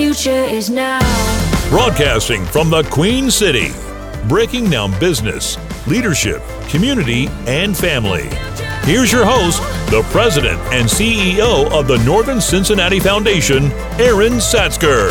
future is now. Broadcasting from the Queen City, breaking down business, leadership, community, and family. Here's your host, the president and CEO of the Northern Cincinnati Foundation, Erin Satzger.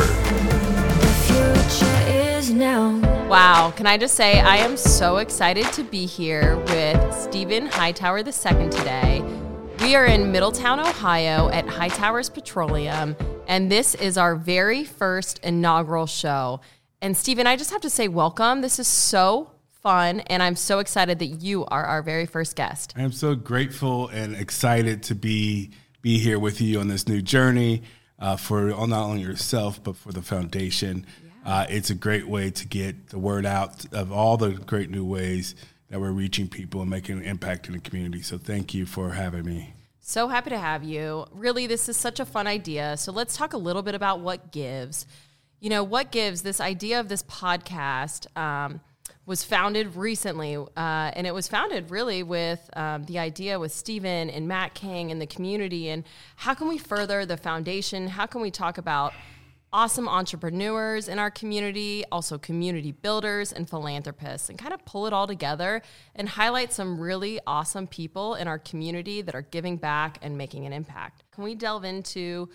The future is now. Wow, can I just say I am so excited to be here with Stephen Hightower II today. We are in Middletown, Ohio at Hightowers Petroleum, and this is our very first inaugural show. And Stephen, I just have to say welcome. This is so fun, and I'm so excited that you are our very first guest. I am so grateful and excited to be be here with you on this new journey uh, for not only yourself but for the foundation. Uh, it's a great way to get the word out of all the great new ways that we're reaching people and making an impact in the community. So thank you for having me. So happy to have you. Really, this is such a fun idea. So let's talk a little bit about what gives. You know, what gives this idea of this podcast um, was founded recently, uh, and it was founded really with um, the idea with Stephen and Matt King and the community. And how can we further the foundation? How can we talk about awesome entrepreneurs in our community, also community builders and philanthropists, and kind of pull it all together and highlight some really awesome people in our community that are giving back and making an impact. Can we delve into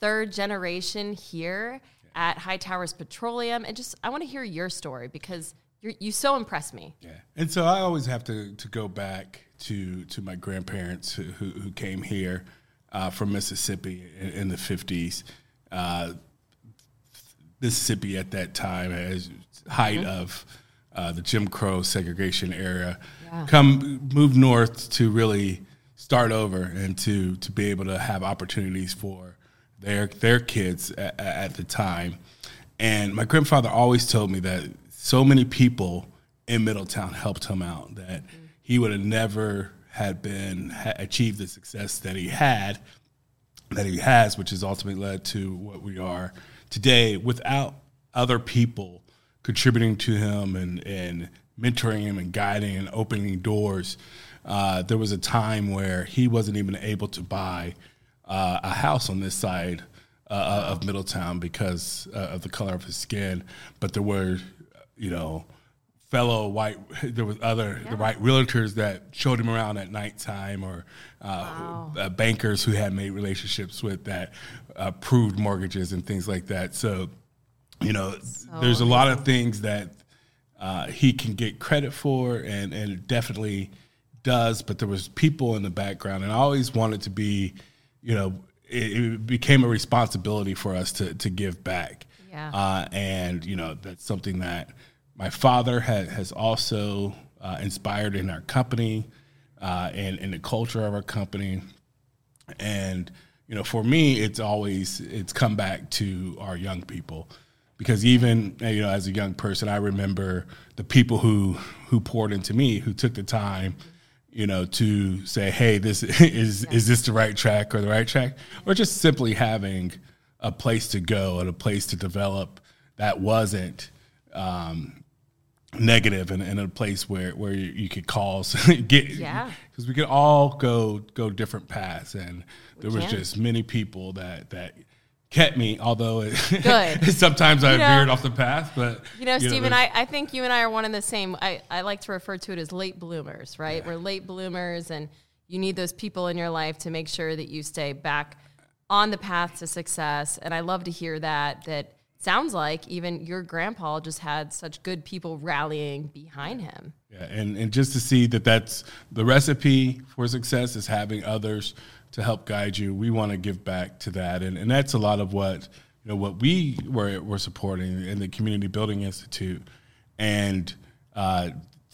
third generation here at Hightowers Petroleum? And just, I want to hear your story because you so impress me. Yeah, and so I always have to to go back to to my grandparents who who, who came here uh, from Mississippi in, in the fifties. Uh, Mississippi at that time, as height of uh, the Jim Crow segregation era, come move north to really start over and to to be able to have opportunities for their their kids at, at the time. And my grandfather always told me that so many people in Middletown helped him out that he would have never had been ha- achieved the success that he had that he has, which has ultimately led to what we are today without other people contributing to him and, and mentoring him and guiding and opening doors. Uh, there was a time where he wasn't even able to buy uh, a house on this side uh, of Middletown because uh, of the color of his skin, but there were, you know, fellow white there was other the white realtors that showed him around at nighttime or uh, uh, bankers who had made relationships with that uh, approved mortgages and things like that. So you know there's a lot of things that uh, he can get credit for and and it definitely does but there was people in the background and i always wanted to be you know it, it became a responsibility for us to to give back. Yeah. uh, and you know that's something that my father ha- has also uh, inspired in our company uh, and in the culture of our company. And you know, for me, it's always it's come back to our young people because even you know, as a young person, I remember the people who who poured into me, who took the time. You know, to say, "Hey, this is is this the right track or the right track," or just simply having a place to go and a place to develop that wasn't um, negative and, and a place where, where you, you could call get Yeah. because we could all go go different paths and there was can. just many people that that kept me although it, Good. sometimes I know- veered off the path but You know, Stephen, there's- I, I think you and I are one and the same. I, I like to refer to it as late bloomers, right? We're late bloomers, and you need those people in your life to make sure that you stay back on the path to success. And I love to hear that. That sounds like even your grandpa just had such good people rallying behind him. Yeah, and, and just to see that that's the recipe for success is having others to help guide you. We want to give back to that, and, and that's a lot of what you know what we were were supporting in the Community Building Institute, and uh,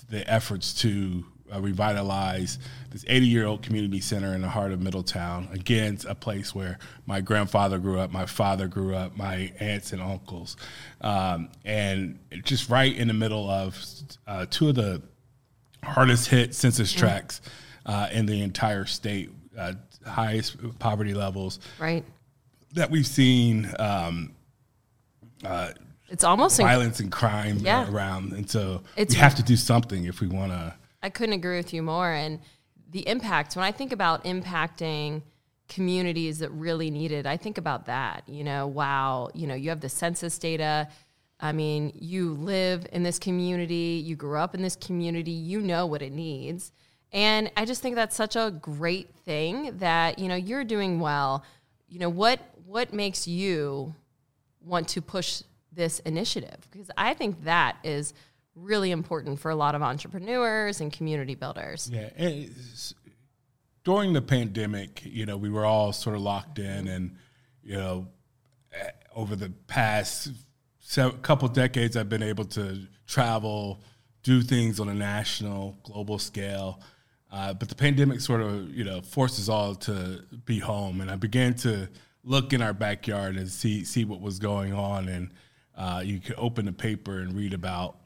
the efforts to uh, revitalize this 80 year old community center in the heart of Middletown. Again, it's a place where my grandfather grew up, my father grew up, my aunts and uncles, um, and just right in the middle of uh, two of the hardest hit census tracts uh, in the entire state, uh, highest poverty levels Right? that we've seen. Um, It's almost. inc- violence and crime Yeah. around, and so It's- we have to do something if we want to. I couldn't agree with you more. And the impact, when I think about impacting communities that really need it. I think about that. You know, wow, you know, you have the census data. I mean, you live in this community, you grew up in this community, you know what it needs. And I just think that's such a great thing that, you know, you're doing well. You know, what what makes you want to push this initiative? Because I think that is really important for a lot of entrepreneurs and community builders. Yeah. during the pandemic, you know, we were all sort of locked in, and you know, over the past couple decades, I've been able to travel, do things on a national, global scale. Uh, but the pandemic sort of, you know, forced us all to be home, and I began to look in our backyard and see see what was going on, and uh, you could open the paper and read about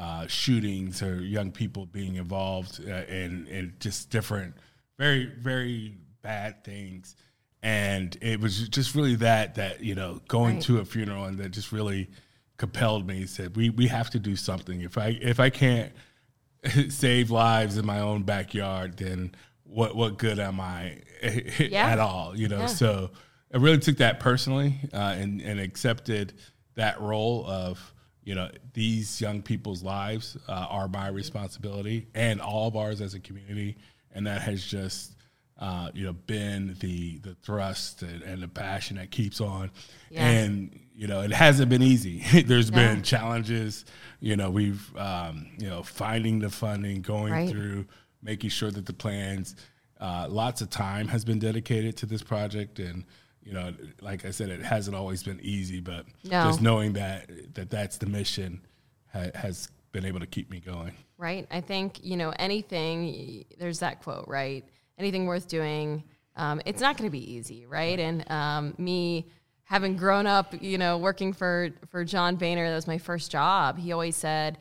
uh, shootings or young people being involved uh, in in just different, very very bad things, and it was just really that that you know going Right. to a funeral and that just really compelled me. Said we we have to do something. If I if I can't save lives in my own backyard, then what what good am I Yeah. at all? You know, Yeah. so I really took that personally uh, and and accepted that role of you know these young people's lives uh, are my responsibility and all of ours as a community, and that has just. Uh, you know, been the the thrust and, and the passion that keeps on, Yeah. and you know, it hasn't been easy. There's No. been challenges. You know, we've um, you know finding the funding, going Right. through, making sure that the plans. Uh, lots of time has been dedicated to this project, and you know, like I said, it hasn't always been easy. But No. just knowing that that that's the mission ha- has been able to keep me going. right? I think you know anything. There's that quote, right? Anything worth doing, um, it's not going to be easy, right? And um, me having grown up, you know, working for for John Boehner, that was my first job. He always said,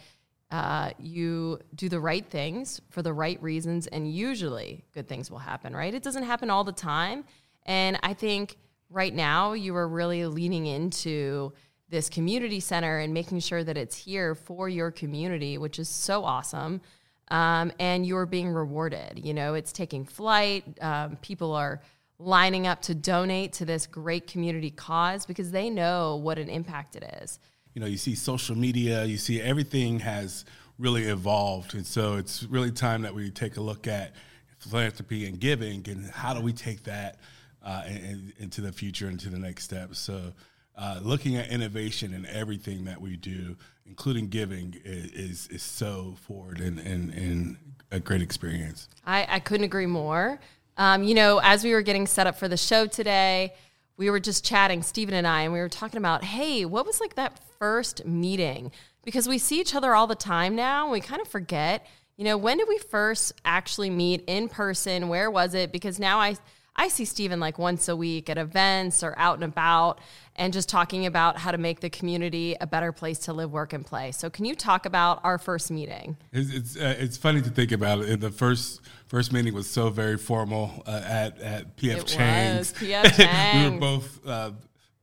uh, "You do the right things for the right reasons, and usually good things will happen." Right? It doesn't happen all the time, and I think right now you are really leaning into this community center and making sure that it's here for your community, which is so awesome. Um, and you're being rewarded. You know, it's taking flight. Um, people are lining up to donate to this great community cause because they know what an impact it is. you know, you see social media, you see everything has really evolved. And so it's really time that we take a look at philanthropy and giving and how do we take that uh, in, in- into the future, into the next step. So uh, looking at innovation in everything that we do, including giving, is, is, is so forward and, and, and a great experience. I, I couldn't agree more. Um, you know, as we were getting set up for the show today, we were just chatting, Stephen and I, and we were talking about, hey, what was like that first meeting? Because we see each other all the time now, and we kind of forget. You know, when did we first actually meet in person? Where was it? Because now I I see Stephen like once a week at events or out and about and just talking about how to make the community a better place to live, work, and play. So, can you talk about our first meeting? It's it's, uh, it's funny to think about it. The first first meeting was so very formal uh, at at PF It Chang's. PF we were both uh,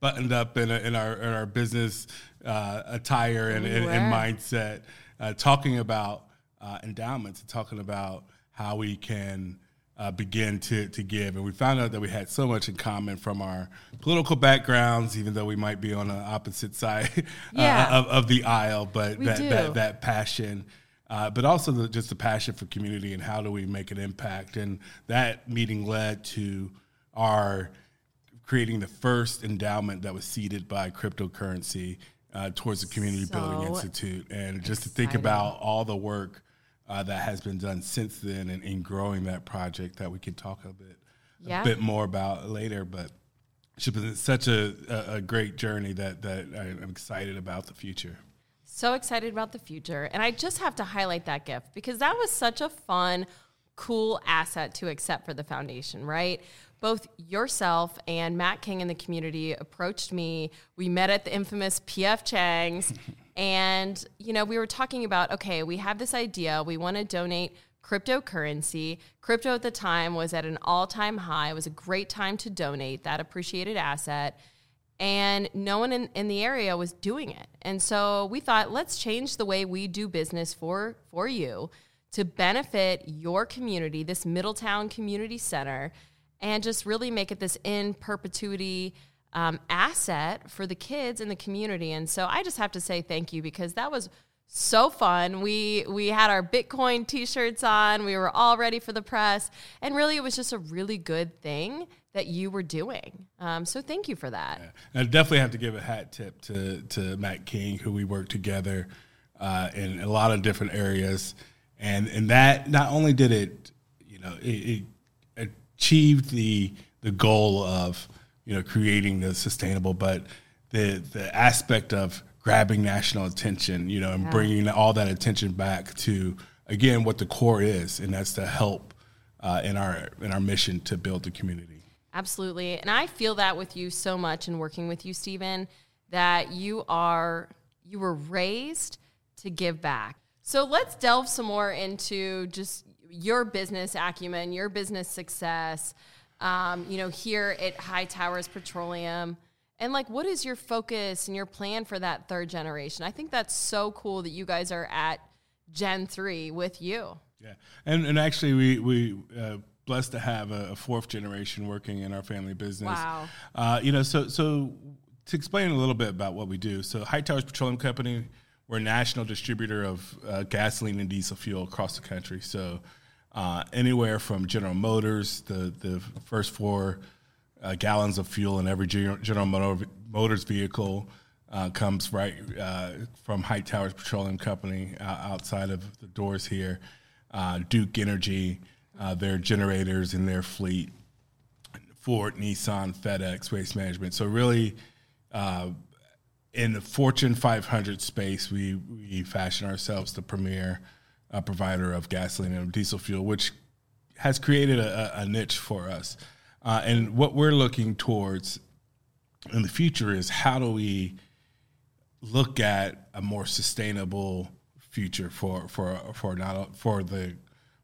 buttoned up in, in our in our business uh, attire and, We and, and mindset, uh, talking about uh, endowments and talking about how we can. Uh, begin to, to give. And we found out that we had so much in common from our political backgrounds, even though we might be on the opposite side uh, of, of the aisle. But that, that, that passion, uh, but also the, just the passion for community and how do we make an impact. And that meeting led to our creating the first endowment that was seeded by cryptocurrency uh, towards the Community Building Institute. And just to think about all the work uh, that has been done since then and in growing that project that we can talk a bit Yeah. a bit more about later. But it's been such a, a, a great journey that, that I'm excited about the future. So excited about the future. And I just have to highlight that gift because that was such a fun, cool asset to accept for the foundation, right? Both yourself and Matt King in the community approached me. We met at the infamous PF Chang's. and, you know, we were talking about okay, we have this idea. We want to donate cryptocurrency. Crypto at the time was at an all time high. It was a great time to donate that appreciated asset and no one in, in the area was doing it. And so we thought, let's change the way we do business for for you to benefit your community, this Middletown Community Center, and just really make it this in perpetuity um, asset for the kids in the community. And so I just have to say thank you because that was so fun. We we had our Bitcoin t-shirts on. We were all ready for the press, and really, it was just a really good thing that you were doing. Um, so thank you for that. Yeah. I definitely have to give a hat tip to to Matt King, who we worked together uh, in a lot of different areas, and and that not only did it, you know, it, it achieved the the goal of you know creating the sustainable, but the the aspect of grabbing national attention, you know, and yeah. bringing all that attention back to again what the core is, and that's to help uh, in our in our mission to build the community. Absolutely, and I feel that with you so much in working with you, Stephen, that you are you were raised to give back. So let's delve some more into just your business acumen, your business success. Um, you know, here at Hightowers Petroleum and like, what is your focus and your plan for that third generation? I think that's so cool that you guys are at Gen three with you. Yeah, and and actually, we we uh, blessed to have a, a, fourth generation working in our family business. Wow. Uh, you know, so so to explain a little bit about what we do, so Hightowers Petroleum Company, we're a national distributor of uh, gasoline and diesel fuel across the country. So. Uh, anywhere from General Motors, the the first four uh, gallons of fuel in every General Motors vehicle uh, comes right uh, from Hightowers Petroleum Company uh, outside of the doors here. Uh, Duke Energy, their generators in their fleet, Ford, Nissan, FedEx, Waste Management. So really, in the Fortune 500 space, we we fashion ourselves the premier provider of gasoline and diesel fuel, which has created a, a niche for us. Uh, and what we're looking towards in the future is how do we look at a more sustainable future for for for not for the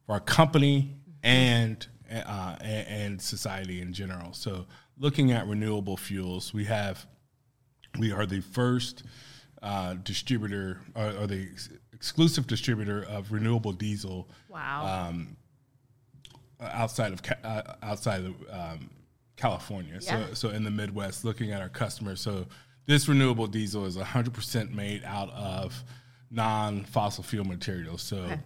for our company and uh, and, and society in general. So looking at renewable fuels, we have we are the first uh, distributor or, or, the exclusive distributor of renewable diesel. Wow. Um, outside of uh, outside of um, California. Yeah. So so in the Midwest, looking at our customers. So this renewable diesel is 100% made out of non-fossil fuel materials. So okay.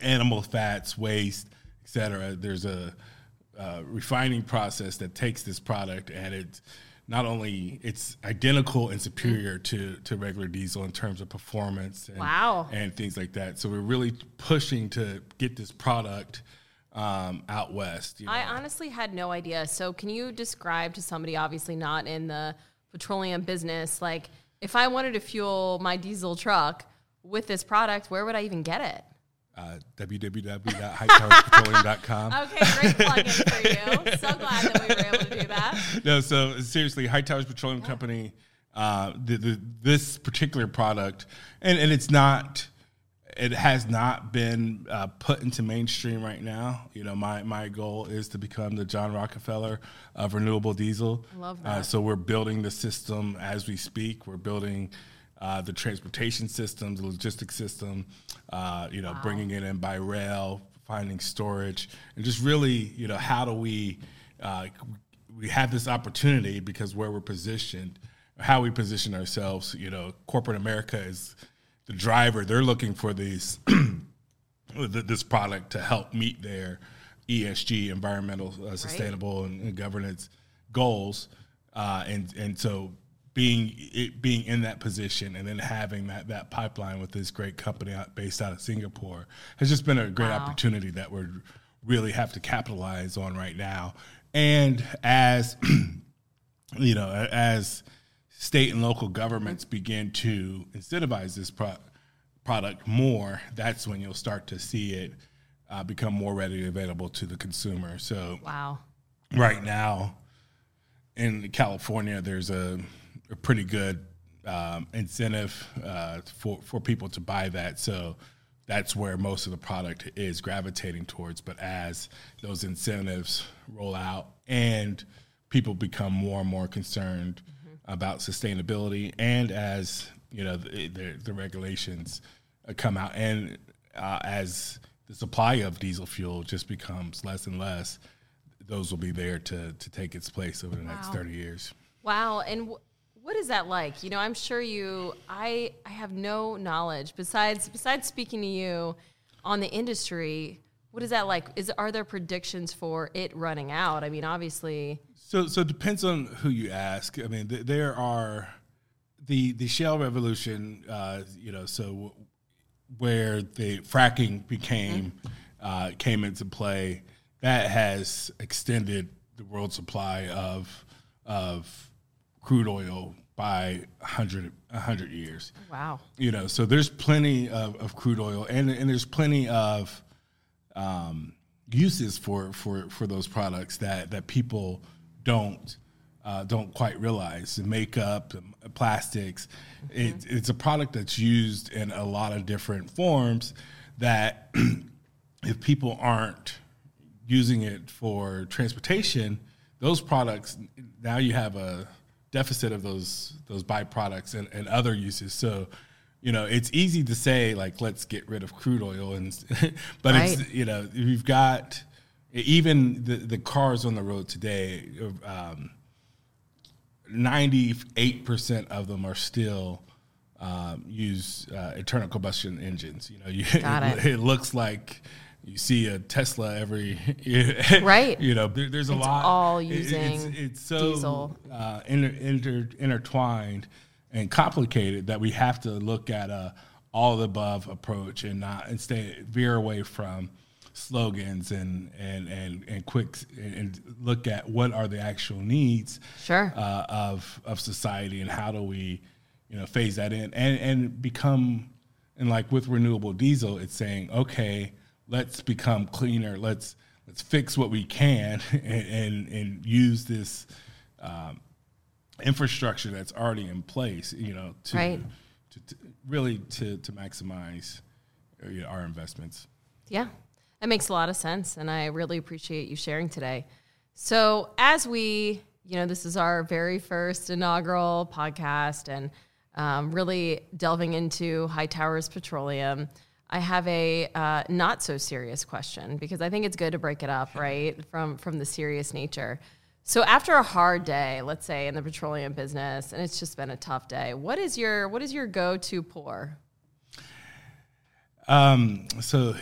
animal fats, waste, etc. There's a uh, refining process that takes this product and it not only it's identical and superior to, to regular diesel in terms of performance and, wow. and things like that. So we're really pushing to get this product um, out west. You know? I honestly had no idea. So, can you describe to somebody, obviously not in the petroleum business, like if I wanted to fuel my diesel truck with this product, where would I even get it? Uh, www.hightowerspetroleum.com. okay, great plug-in for you. So glad that we were able to do that. No, so seriously, Hightowers Petroleum yeah. Company, uh, the, the, this particular product, and, and it's not it has not been uh, put into mainstream right now. You know, my my goal is to become the John Rockefeller of renewable diesel. Love uh, that. Uh, so we're building the system as we speak. We're building uh, the transportation systems, the logistics system. Uh, you know, wow. bringing it in by rail, finding storage, and just really, you know, how do we uh, we have this opportunity because where we're positioned, how we position ourselves. You know, corporate America is the driver, they're looking for these this product to help meet their ESG, environmental, uh, sustainable, right. and, and, governance goals, uh, and and so being it, being in that position and then having that that pipeline with this great company out, based out of Singapore has just been a great wow. opportunity that we really have to capitalize on right now. And as you know, as state and local governments begin to incentivize this pro- product more, that's when you'll start to see it uh, become more readily available to the consumer. So, wow. Right now in California, there's a, a pretty good um, incentive uh, for for people to buy that. So that's where most of the product is gravitating towards. But as those incentives roll out and people become more and more concerned about sustainability, and as you know the, the, the regulations uh, come out, and uh, as the supply of diesel fuel just becomes less and less, those will be there to to take its place over the next thirty years. Wow. And wh- what is that like? You know, I'm sure you. I I have no knowledge besides besides speaking to you on the industry. What is that like? Is are there predictions for it running out? I mean, obviously. So, so it depends on who you ask. I mean, th- there are the the shale revolution. Uh, you know, so w- where the fracking became uh, came into play, that has extended the world supply of of crude oil by 100, 100 years. Wow. you know so there's plenty of, of crude oil and, and there's plenty of um, uses for, for, for those products that, that people don't uh, don't quite realize. The makeup the plastics it, it's a product that's used in a lot of different forms that if people aren't using it for transportation, those products now you have a deficit of those those byproducts and, and other uses. So, you know, it's easy to say like let's get rid of crude oil and but Right. it's you know, you've got even the, the cars on the road today, um, 98% of them are still um, use uh, internal combustion engines. You know, you, Got it. it looks like you see a Tesla every Right. You know, there, there's a It's lot. all it- it's, using it's so diesel. Uh, inter, inter, intertwined and complicated that we have to look at a all the above approach and not and stay veer away from slogans and and and and quick and look at what are the actual needs Sure. uh, of of society and how do we you know phase that in and and become and like with renewable diesel it's saying okay let's become cleaner let's let's fix what we can and and, and use this um, infrastructure that's already in place you know to Right. to, to really to to maximize uh, our investments Yeah, that makes a lot of sense, and I really appreciate you sharing today. So, as we, you know, this is our very first inaugural podcast, and um, really delving into Hightowers Petroleum. I have a uh, not so serious question because I think it's good to break it up, right, from from the serious nature. So, after a hard day, let's say in the petroleum business, and it's just been a tough day, what is your what is your go to pour? um so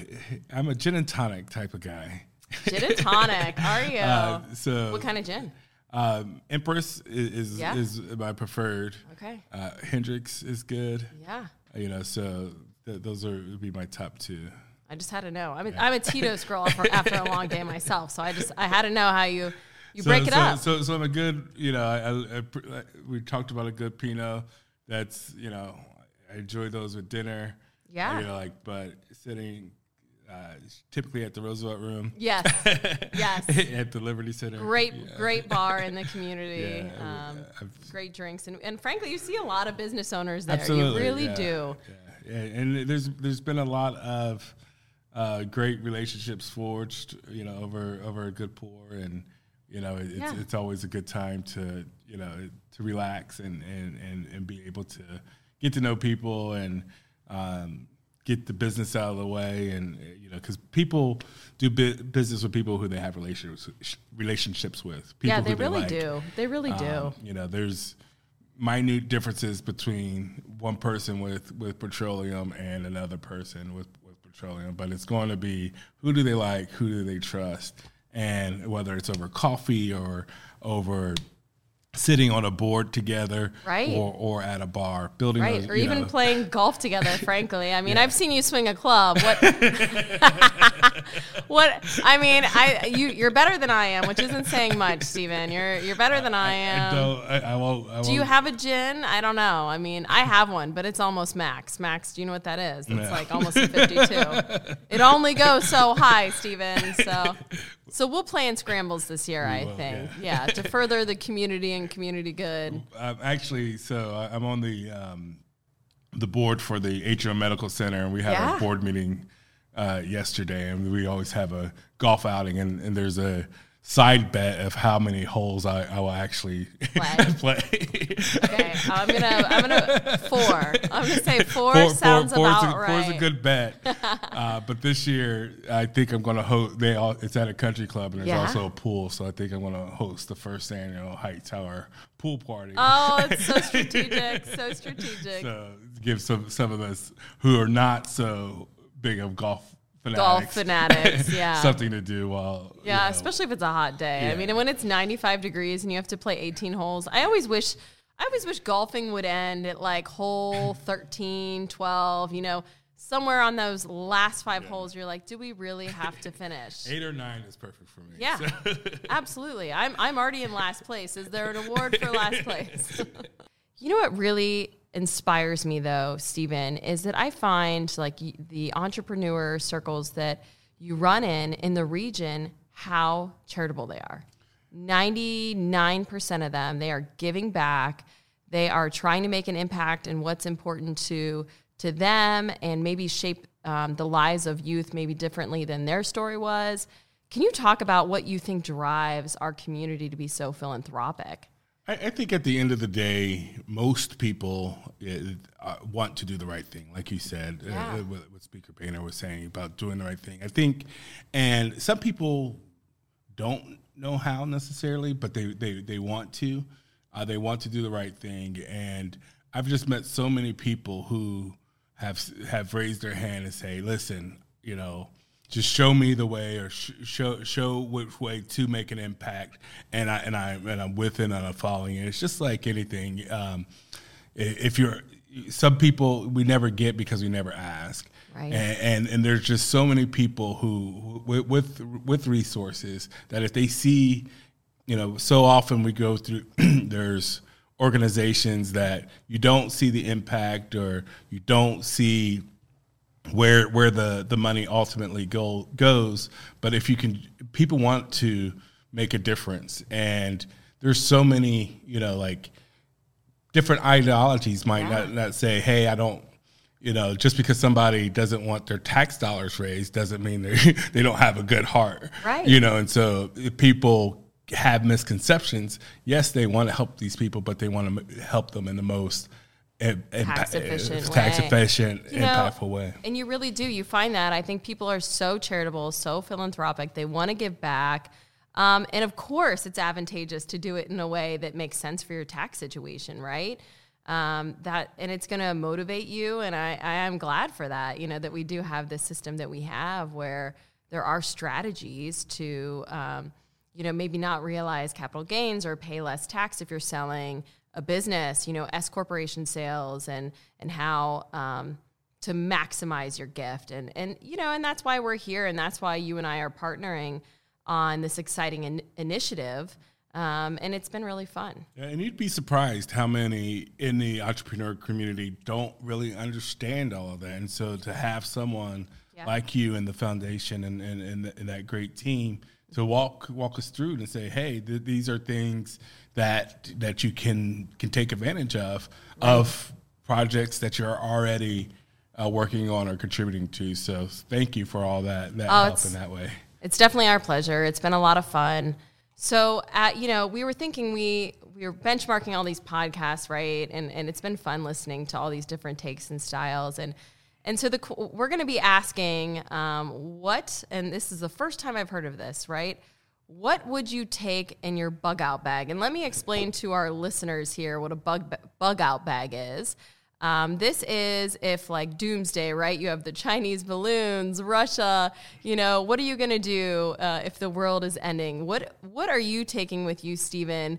i'm a gin and tonic type of guy Gin and tonic, are you? Uh, so what kind of gin? Um, Empress is is, Yeah. is my preferred. Okay. Uh, Hendrick's is good. Yeah. You know, so th- those are would be my top two. I just had to know. I'm a, I'm a Tito's girl for, after a long day myself, so I just I had to know how you you so, break it so, up. So, so I'm a good. You know, I, I, I, we talked about a good Pinot. That's you know, I enjoy those with dinner. Yeah. You know, like but sitting. Uh, typically at the Roosevelt Room. yes, yes. at the Liberty Center. Great, Yeah. great bar in the community. Yeah, um, great drinks, and, and frankly, you see a lot of business owners there. Absolutely, you really yeah, do. And there's there's been a lot of uh, great relationships forged, you know, over over a good pour, and you know, it's Yeah. it's always a good time to you know to relax and and and, and be able to get to know people and. Um, get the business out of the way and you know because people do bu- business with people who they have relationships relationships with people Yeah, they really like. do. They really do. Um, you know, there's minute differences between one person with, with petroleum and another person with, with petroleum, but it's going to be who do they like, who do they trust, and whether it's over coffee or over sitting on a board together, Right. or, or at a bar, building, Right, those, or even know, playing golf together. Frankly, I mean, I've seen you swing a club. What? what? I mean, I you you're better than I am, which isn't saying much, Stephen. You're you're better than I I am. don't. I, I won't. I do you have a gin? I don't know. I mean, I have one, but it's almost max. Max, do you know what that is? It's No. like almost a 52. it only goes so high, Stephen. So, so we'll play in scrambles this year, I will, think. Yeah. to further the community and community good. Um, actually, so I'm on the um, the board for the Atrium Medical Center, and we had Yeah. a board meeting uh, yesterday, and we always have a golf outing, and, and there's a side bet of how many holes I, I will actually Play. play. Okay, I'm gonna I'm gonna four. I'm gonna say four, Four- sounds four- about a, right. Four's a good bet. uh, but this year, I think I'm to host. They all, it's at a country club, and there's Yeah. also a pool. So I think I'm to host the first annual Heights Tower pool party. Oh, it's so strategic, so strategic. so give some some of us who are not so big of golf fanatics, Golf fanatics, yeah. something to do while you Yeah, know, especially if it's a hot day. I mean, when it's 95 degrees and you have to play 18 holes, I always wish I always wish golfing would end at like hole 13, 12, you know, somewhere on those last 5 holes you're like, do we really have to finish? eight or nine is perfect for me. Yeah. So- Absolutely. I'm I'm already in last place. Is there an award for last place? you know what really inspires me though, Stephen, is that I find like the entrepreneur circles that you run in in the region how charitable they are. 99% of them they are giving back. They are trying to make an impact in what's important to to them and maybe shape um, the lives of youth maybe differently than their story was. Can you talk about what you think drives our community to be so philanthropic? I, I think at the end of the day, most people uh, want to do the right thing, like you said, Yeah. uh, what, what Speaker Boehner was saying about doing the right thing. I think, and some people don't know how necessarily, but they they, they want to. Uh, they want to do the right thing, and I've just met so many people who have have raised their hand and say, "Listen, you know." Just show me the way, or sh- show show which way to make an impact, and I and I and I'm with it and I'm following it. It's just like anything. Um, if you're some people we never get because we never ask, Right. And, and and there's just so many people who with with, with resources that if they see, you know, so often we go through there's organizations that you don't see the impact or you don't see where where the the money ultimately go goes. But if you can people want to make a difference. And there's so many you know like different ideologies might not, not say hey i don't you know just because somebody doesn't want their tax dollars raised doesn't mean they they don't have a good heart. Right. you know and so if people have misconceptions yes they want to help these people but they want to help them in the most Tax impa- efficient tax efficient You know, impactful way And you really do. You find that. I think people are so charitable, so philanthropic. They want to give back. Um, and of course, it's advantageous to do it in a way that makes sense for your tax situation, right? Um, that and it's going to motivate you, and I, I am glad for that. You know that we do have this system that we have where there are strategies to, um, you know, maybe not realize capital gains or pay less tax if you're selling a business. You know, S corporation sales and and how. Um, to maximize your gift and and you know and that's why we're here and that's why you and I are partnering on this exciting in- initiative um, and it's been really fun Yeah, and you'd be surprised how many in the entrepreneur community don't really understand all of that. And so to have someone Yeah. like you and the foundation and, and, and, and that great team to walk walk us through and say, hey, th- these are things that that you can can take advantage of of projects that you're already uh, working on or contributing to. So thank you for all that that help it's- in that way. It's definitely our pleasure. It's been a lot of fun. So, at, you know, we were thinking we we were benchmarking all these podcasts, right? And and it's been fun listening to all these different takes and styles. And and so the we're going to be asking um, what, and this is the first time I've heard of this, right? What would you take in your bug out bag? And let me explain to our listeners here what a bug bug out bag is. Um, this is if like doomsday, right? You have the Chinese balloons, Russia. You know, what are you gonna do uh, if the world is ending? What What are you taking with you, Stephen?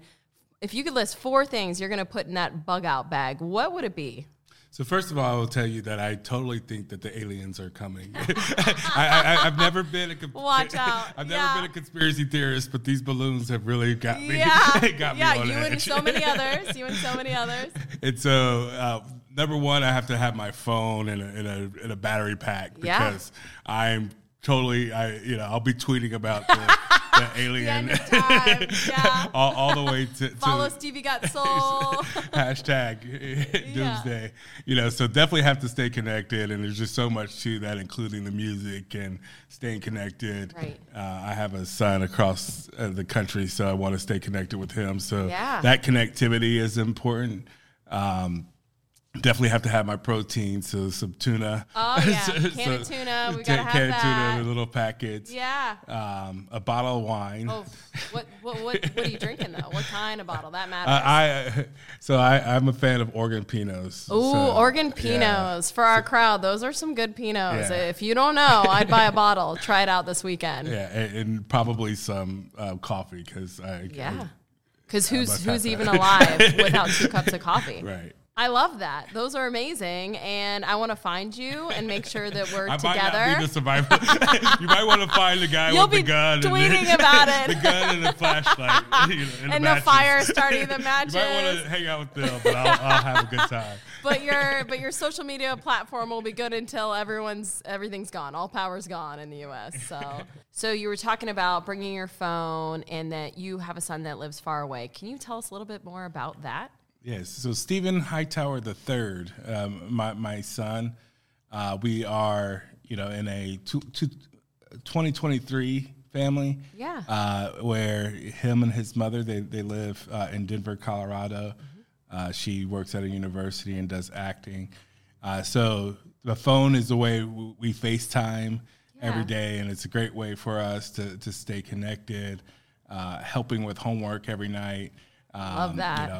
If you could list four things you're gonna put in that bug out bag, what would it be? So first of all, I will tell you that I totally think that the aliens are coming. I, I, I've never been a comp- Watch out. I've never Yeah. been a conspiracy theorist, but these balloons have really got me. Yeah, got me yeah. on You and so many others. You and so many others. And so, uh, number one, I have to have my phone and a in a, in a battery pack Yeah. because I'm totally I you know I'll be tweeting about the, the alien. time, yeah. all, all the way to, to Follow Stevie Got Soul. hashtag doomsday. You know, so definitely have to stay connected, and there's just so much to that, including the music and staying connected. Right. Uh, I have a son across uh, the country, so I want to stay connected with him. So Yeah. that connectivity is important. Um, Definitely have to have my protein, so some tuna. Oh, yeah. Can of tuna, we ta- gotta have can that. tuna, the little packets. yeah. Um, a bottle of wine. Oh, what, what, what, what are you drinking though? What kind of bottle? That matters. Uh, I so I, I'm a fan of Oregon Pinots. Ooh, so, Oregon yeah. Pinots for our crowd. Those are some good Pinots. Yeah. If you don't know, I'd buy a bottle. Try it out this weekend. Yeah, and, and probably some uh, coffee because I Yeah. Because who's who's even alive without two cups of coffee? right. I love that. Those are amazing, and I want to find you and make sure that we're I might together. not be the survivor. you might want to find the guy You'll with the gun, tweeting the, about it. the gun and the flashlight, you know, and, and the, the fire starting the You matches. might want to hang out with them, but I'll, I'll have a good time. but your but your social media platform will be good until everyone's everything's gone. All power's gone in the U.S. So so you were talking about bringing your phone and that you have a son that lives far away. Can you tell us a little bit more about that? Yes. So Stephen Hightower the third, um, my my son, uh, we are you know in a two, two, 2023 family. Yeah. Uh, where him and his mother they they live uh, in Denver, Colorado. Uh, she works at a university and does acting. Uh, so the phone is the way w- we FaceTime every Yeah. day, and it's a great way for us to to stay connected. Uh, helping with homework every night. Um, Love that. You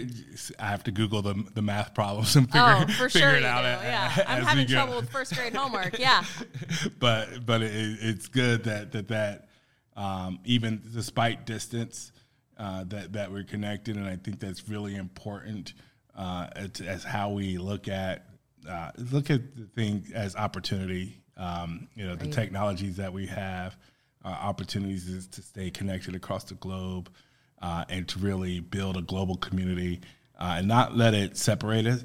know, I have to Google the the math problems and figure, Oh, for figure sure it out. do. a- Yeah, I'm having trouble with first grade homework. Yeah, but but it, it's good that that that um, even despite distance, uh, that that we're connected, and I think that's really important uh, as, as how we look at uh, look at the thing as opportunity. Um, you know, the technologies that we have, uh, opportunities to stay connected across the globe, uh, and to really build a global community, uh, and not let it separate us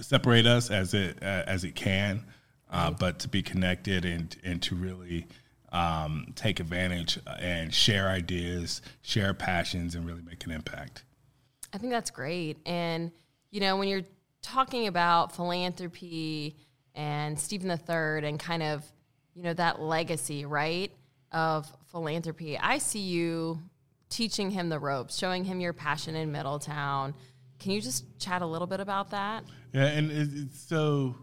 separate us as it uh, as it can, uh, but to be connected and and to really um, take advantage and share ideas, share passions, and really make an impact. I think that's great. And you know, when you're talking about philanthropy and Stephen the Third and kind of you know that legacy, right, of philanthropy, I see you teaching him the ropes, showing him your passion in Middletown. Can you just chat a little bit about that? Yeah, and it's so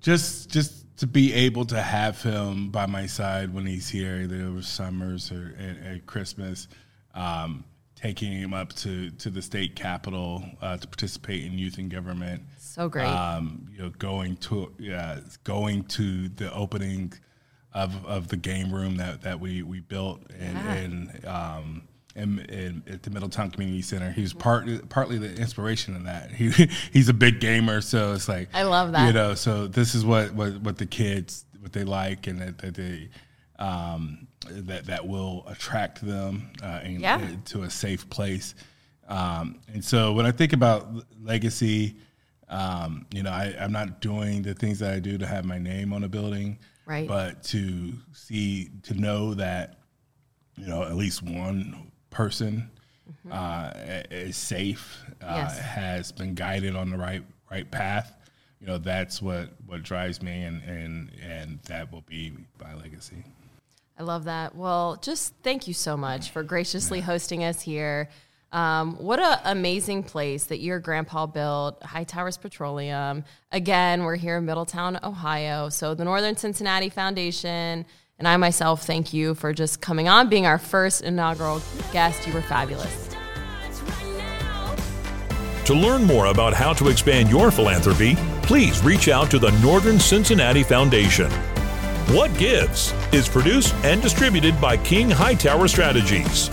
just just to be able to have him by my side when he's here, there were summers or at, at Christmas, um, taking him up to to the state capitol uh, to participate in youth and government. So great. Um, you know, going to yeah, going to the opening of of the game room that, that we we built and Yeah. and um and, and at the Middletown Community Center. He was partly partly the inspiration in that. He he's a big gamer, so it's like I love that. You know, so this is what what, what the kids what they like and that, that they um, that that will attract them uh, and, Yeah. uh, to a safe place. Um, and so when I think about legacy, um, you know, I, I'm not doing the things that I do to have my name on a building, Right. But to see, to know that, you know, at least one person uh, is safe, uh, Mm-hmm. Yes. has been guided on the right right path. You know, that's what what drives me, and and and that will be my legacy. I love that. Well, just thank you so much for graciously hosting us here. Um, what an amazing place that your grandpa built, Hightowers Petroleum. Again, we're here in Middletown, Ohio. So, the Northern Cincinnati Foundation and I myself thank you for just coming on, being our first inaugural guest. You were fabulous. To learn more about how to expand your philanthropy, please reach out to the Northern Cincinnati Foundation. What Gives is produced and distributed by King Hightower Strategies.